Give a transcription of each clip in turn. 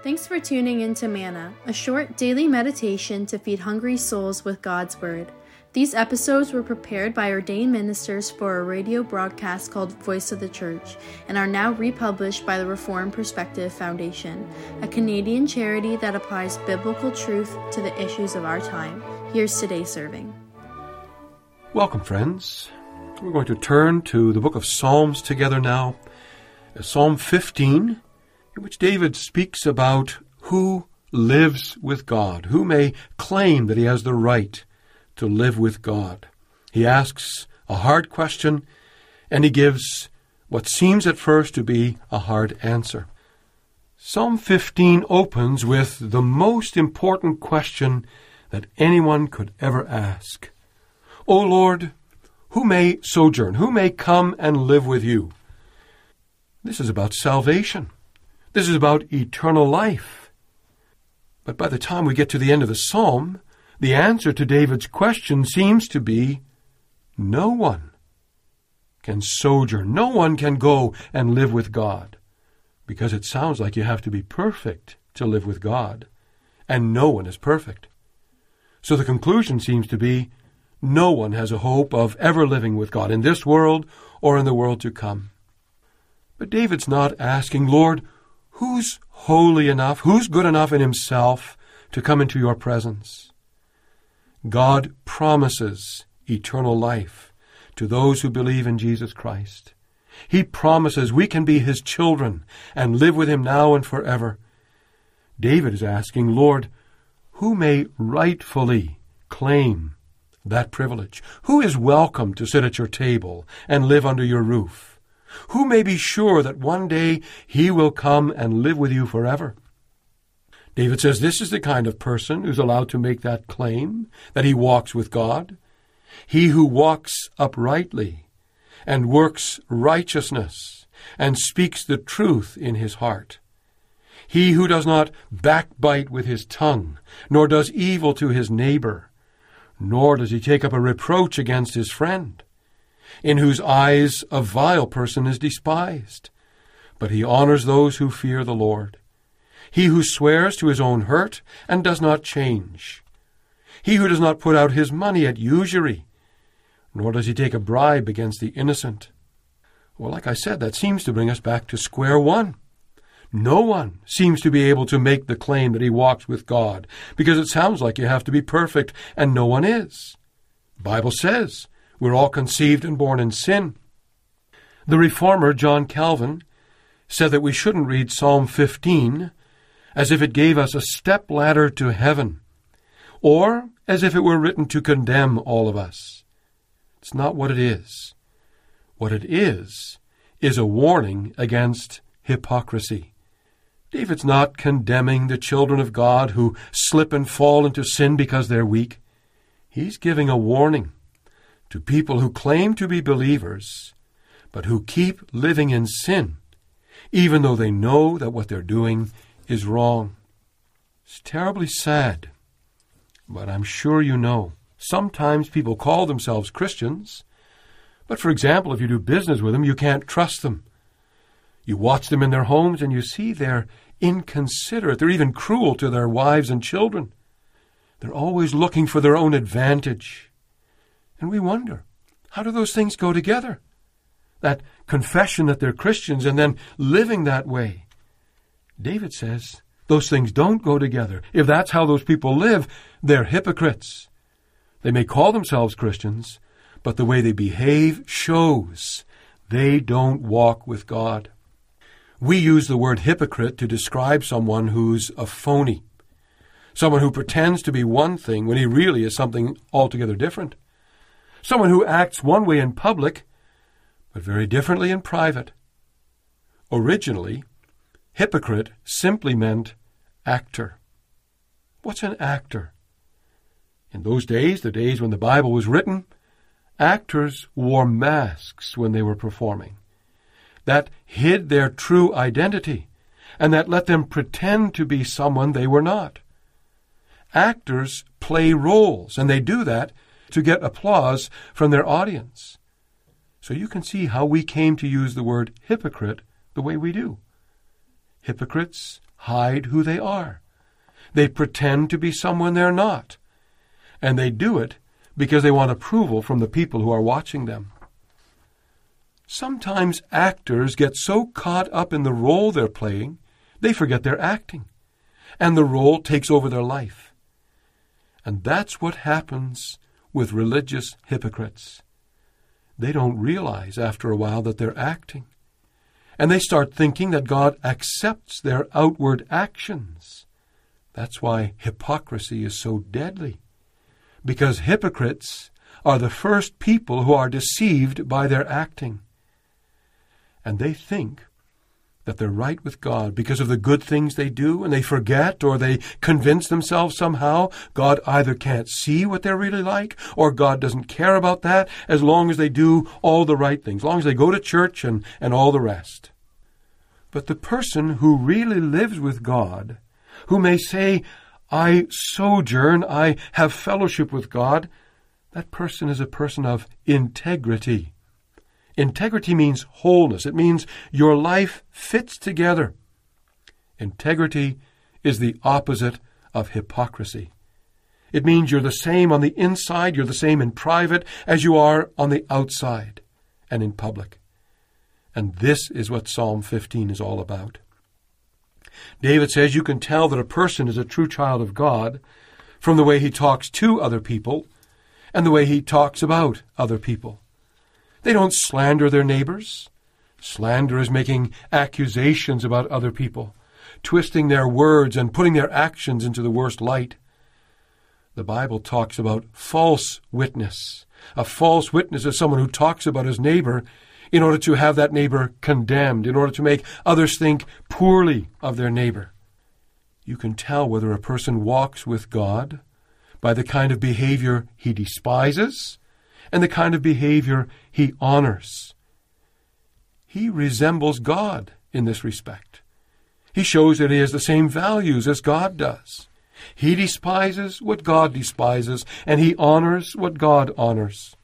Thanks for tuning in to Manna, a short daily meditation to feed hungry souls with God's Word. These episodes were prepared by ordained ministers for a radio broadcast called Voice of the Church and are now republished by the Reformed Perspective Foundation, a Canadian charity that applies biblical truth to the issues of our time. Here's today's serving. Welcome, friends. We're going to turn to the book of Psalms together now. Psalm 15, in which David speaks about who lives with God, who may claim that he has the right to live with God. He asks a hard question, and he gives what seems at first to be a hard answer. Psalm 15 opens with the most important question that anyone could ever ask. O Lord, who may sojourn, who may come and live with you? This is about salvation. This is about eternal life. But by the time we get to the end of the psalm, the answer to David's question seems to be no one can sojourn, no one can go and live with God. Because it sounds like you have to be perfect to live with God, and no one is perfect. So the conclusion seems to be no one has a hope of ever living with God in this world or in the world to come. But David's not asking, Lord, who's holy enough, who's good enough in himself to come into your presence? God promises eternal life to those who believe in Jesus Christ. He promises we can be his children and live with him now and forever. David is asking, Lord, who may rightfully claim that privilege? Who is welcome to sit at your table and live under your roof? Who may be sure that one day he will come and live with you forever? David says this is the kind of person who's allowed to make that claim, that he walks with God. He who walks uprightly and works righteousness and speaks the truth in his heart. He who does not backbite with his tongue, nor does evil to his neighbor, nor does he take up a reproach against his friend, in whose eyes a vile person is despised, but he honors those who fear the Lord. He who swears to his own hurt and does not change. He who does not put out his money at usury, nor does he take a bribe against the innocent. Well, like I said, that seems to bring us back to square one. No one seems to be able to make the claim that he walks with God, because it sounds like you have to be perfect, and no one is. Bible says we're all conceived and born in sin. The reformer John Calvin said that we shouldn't read Psalm 15 as if it gave us a step ladder to heaven, or as if it were written to condemn all of us. It's not what it is. What it is, is a warning against hypocrisy. David's not condemning the children of God who slip and fall into sin because they're weak. He's giving a warning to people who claim to be believers, but who keep living in sin, even though they know that what they're doing is wrong. It's terribly sad, but I'm sure you know. Sometimes people call themselves Christians, but for example, if you do business with them, you can't trust them. You watch them in their homes and you see they're inconsiderate. They're even cruel to their wives and children. They're always looking for their own advantage. And we wonder, how do those things go together? That confession that they're Christians and then living that way. David says those things don't go together. If that's how those people live, they're hypocrites. They may call themselves Christians, but the way they behave shows they don't walk with God. We use the word hypocrite to describe someone who's a phony, someone who pretends to be one thing when he really is something altogether different, someone who acts one way in public, but very differently in private. Originally, Hypocrite simply meant actor. What's an actor? In those days, the days when the Bible was written, actors wore masks when they were performing. That hid their true identity, and that let them pretend to be someone they were not. Actors play roles, and they do that to get applause from their audience. So you can see how we came to use the word hypocrite the way we do. Hypocrites hide who they are. They pretend to be someone they're not. And they do it because they want approval from the people who are watching them. Sometimes actors get so caught up in the role they're playing, they forget they're acting, and the role takes over their life. And that's what happens with religious hypocrites. They don't realize after a while that they're acting. And they start thinking that God accepts their outward actions. That's why hypocrisy is so deadly. Because hypocrites are the first people who are deceived by their acting. And they think that they're right with God because of the good things they do, and they forget or they convince themselves somehow God either can't see what they're really like or God doesn't care about that as long as they do all the right things, as long as they go to church and, and all the rest. But the person who really lives with God, who may say, I sojourn, I have fellowship with God, that person is a person of integrity. Integrity means wholeness. It means your life fits together. Integrity is the opposite of hypocrisy. It means you're the same on the inside, you're the same in private as you are on the outside and in public. And this is what Psalm 15 is all about. David says you can tell that a person is a true child of God from the way he talks to other people and the way he talks about other people. They don't slander their neighbors. Slander is making accusations about other people, twisting their words and putting their actions into the worst light. The Bible talks about false witness. A false witness is someone who talks about his neighbor in order to have that neighbor condemned, in order to make others think poorly of their neighbor. You can tell whether a person walks with God by the kind of behavior he despises and the kind of behavior he honors. He resembles God in this respect. He shows that he has the same values as God does. He despises what God despises, and he honors what God honors.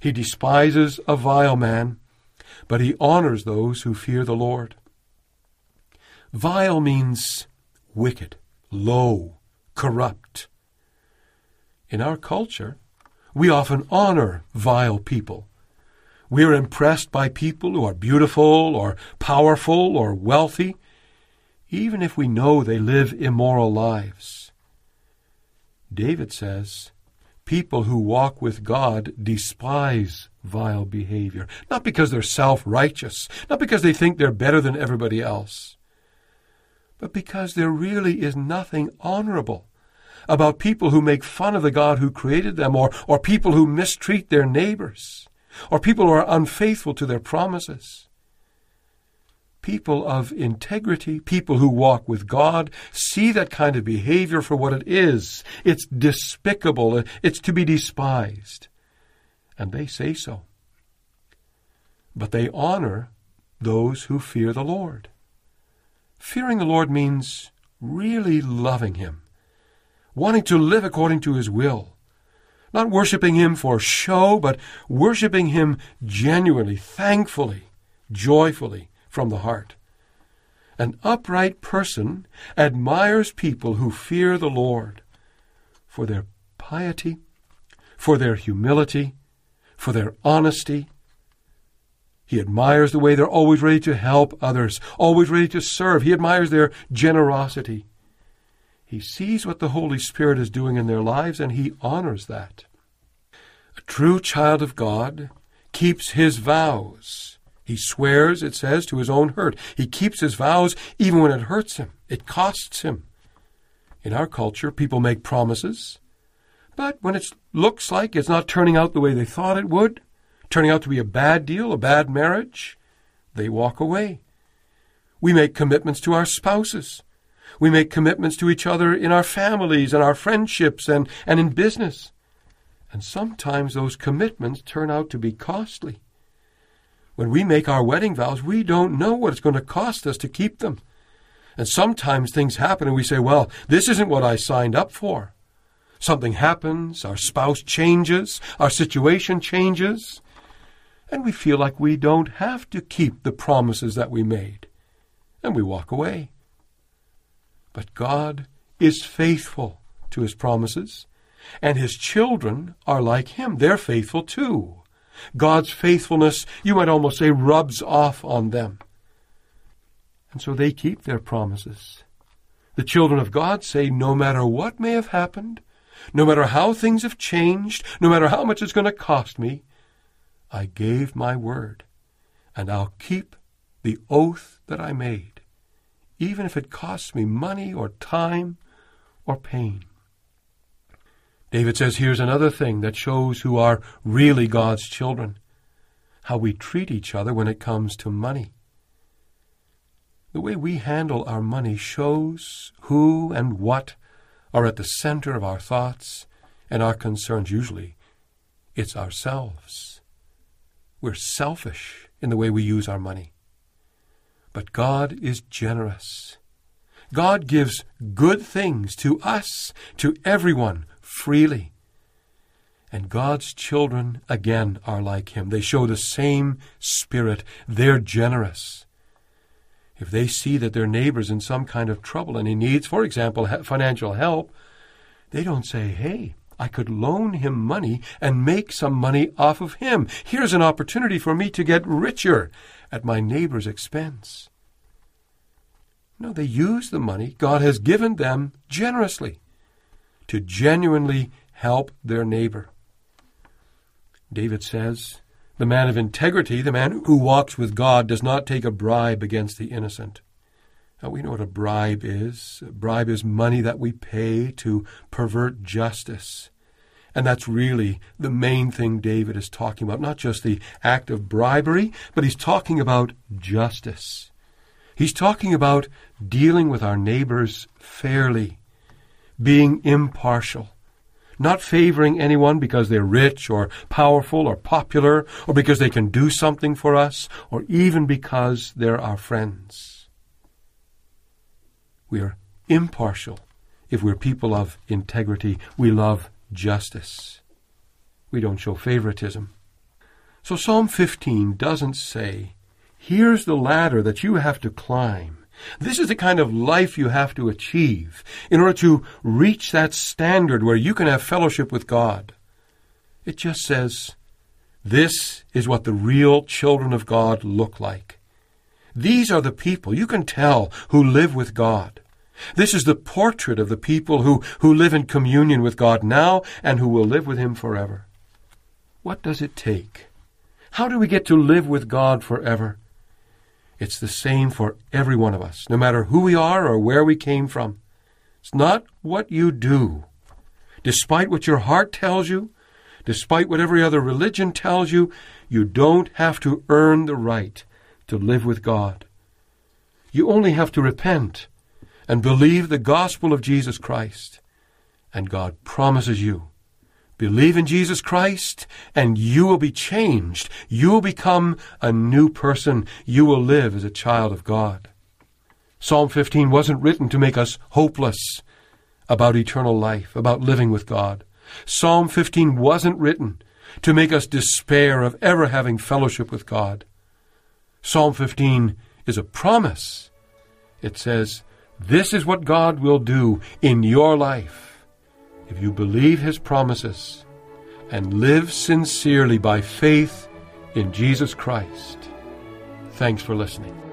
He despises a vile man, but he honors those who fear the Lord. Vile means wicked, low, corrupt. In our culture, we often honor vile people. We are impressed by people who are beautiful or powerful or wealthy, even if we know they live immoral lives. David says, People who walk with God despise vile behavior, not because they're self righteous, not because they think they're better than everybody else, but because there really is nothing honorable about people who make fun of the God who created them, or, or people who mistreat their neighbors, or people who are unfaithful to their promises. People of integrity, people who walk with God, see that kind of behavior for what it is. It's despicable. It's to be despised. And they say so. But they honor those who fear the Lord. Fearing the Lord means really loving Him wanting to live according to His will. Not worshiping Him for show, but worshiping Him genuinely, thankfully, joyfully from the heart. An upright person admires people who fear the Lord for their piety, for their humility, for their honesty. He admires the way they're always ready to help others, always ready to serve. He admires their generosity. He sees what the Holy Spirit is doing in their lives and he honors that. A true child of God keeps his vows. He swears, it says, to his own hurt. He keeps his vows even when it hurts him, it costs him. In our culture, people make promises, but when it looks like it's not turning out the way they thought it would, turning out to be a bad deal, a bad marriage, they walk away. We make commitments to our spouses. We make commitments to each other in our families and our friendships and, and in business. And sometimes those commitments turn out to be costly. When we make our wedding vows, we don't know what it's going to cost us to keep them. And sometimes things happen and we say, well, this isn't what I signed up for. Something happens, our spouse changes, our situation changes, and we feel like we don't have to keep the promises that we made. And we walk away. But God is faithful to his promises, and his children are like him. They're faithful too. God's faithfulness, you might almost say, rubs off on them. And so they keep their promises. The children of God say, no matter what may have happened, no matter how things have changed, no matter how much it's going to cost me, I gave my word, and I'll keep the oath that I made, even if it costs me money or time or pain. David says here's another thing that shows who are really God's children how we treat each other when it comes to money. The way we handle our money shows who and what are at the center of our thoughts and our concerns. Usually, it's ourselves. We're selfish in the way we use our money. But God is generous. God gives good things to us, to everyone, freely. And God's children, again, are like Him. They show the same spirit. They're generous. If they see that their neighbor's in some kind of trouble and he needs, for example, financial help, they don't say, hey, I could loan him money and make some money off of him. Here's an opportunity for me to get richer at my neighbor's expense. No, they use the money God has given them generously to genuinely help their neighbor. David says, The man of integrity, the man who walks with God, does not take a bribe against the innocent. Now, we know what a bribe is. A bribe is money that we pay to pervert justice. And that's really the main thing David is talking about. Not just the act of bribery, but he's talking about justice. He's talking about dealing with our neighbors fairly, being impartial, not favoring anyone because they're rich or powerful or popular or because they can do something for us or even because they're our friends. We are impartial if we're people of integrity. We love justice. We don't show favoritism. So Psalm 15 doesn't say, here's the ladder that you have to climb. This is the kind of life you have to achieve in order to reach that standard where you can have fellowship with God. It just says, this is what the real children of God look like. These are the people you can tell who live with God. This is the portrait of the people who, who live in communion with God now and who will live with Him forever. What does it take? How do we get to live with God forever? It's the same for every one of us, no matter who we are or where we came from. It's not what you do. Despite what your heart tells you, despite what every other religion tells you, you don't have to earn the right to live with God. You only have to repent and believe the gospel of Jesus Christ, and God promises you Believe in Jesus Christ and you will be changed. You will become a new person. You will live as a child of God. Psalm 15 wasn't written to make us hopeless about eternal life, about living with God. Psalm 15 wasn't written to make us despair of ever having fellowship with God. Psalm 15 is a promise. It says, This is what God will do in your life if you believe his promises and live sincerely by faith in Jesus Christ. Thanks for listening.